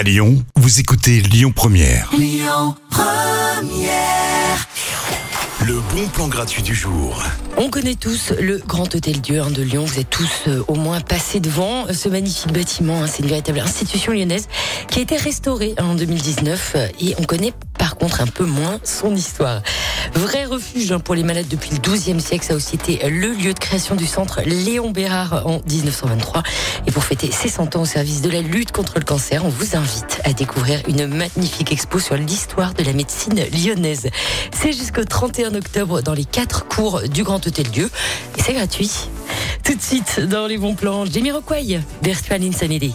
À Lyon, vous écoutez Lyon Première. Le bon plan gratuit du jour. On connaît tous le Grand Hôtel Dieu hein, de Lyon. Vous êtes tous euh, au moins passés devant euh, ce magnifique bâtiment. hein. C'est une véritable institution lyonnaise qui a été restaurée en 2019 euh, et on connaît par contre un peu moins son histoire. Vrai refuge hein, pour les malades depuis le XIIe siècle. Ça a aussi été le lieu de création du centre Léon Bérard en 1923. Et pour fêter ses 100 ans au service de la lutte contre le cancer, on vous invite à découvrir une magnifique expo sur l'histoire de la médecine lyonnaise. C'est jusqu'au 31 octobre dans les quatre cours du Grand Hôtel Dieu. Et c'est gratuit. Tout de suite, dans les bons plans, Jamiroquai, Virtual Insanity.